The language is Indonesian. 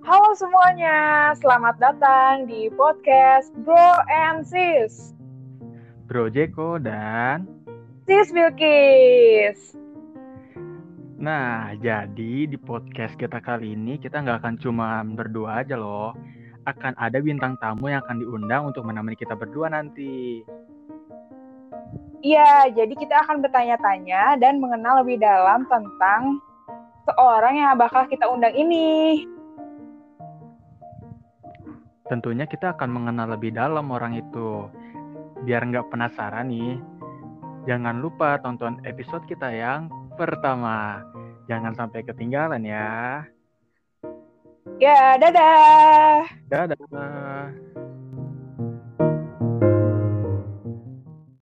Halo semuanya, selamat datang di podcast Bro and Sis. Bro Jeko dan Sis Bilkis. Nah, jadi di podcast kita kali ini kita nggak akan cuma berdua aja loh. Akan ada bintang tamu yang akan diundang untuk menemani kita berdua nanti. Iya, jadi kita akan bertanya-tanya dan mengenal lebih dalam tentang seorang yang bakal kita undang ini. Tentunya kita akan mengenal lebih dalam orang itu. Biar nggak penasaran nih, jangan lupa tonton episode kita yang pertama. Jangan sampai ketinggalan ya. Ya, dadah. Dadah.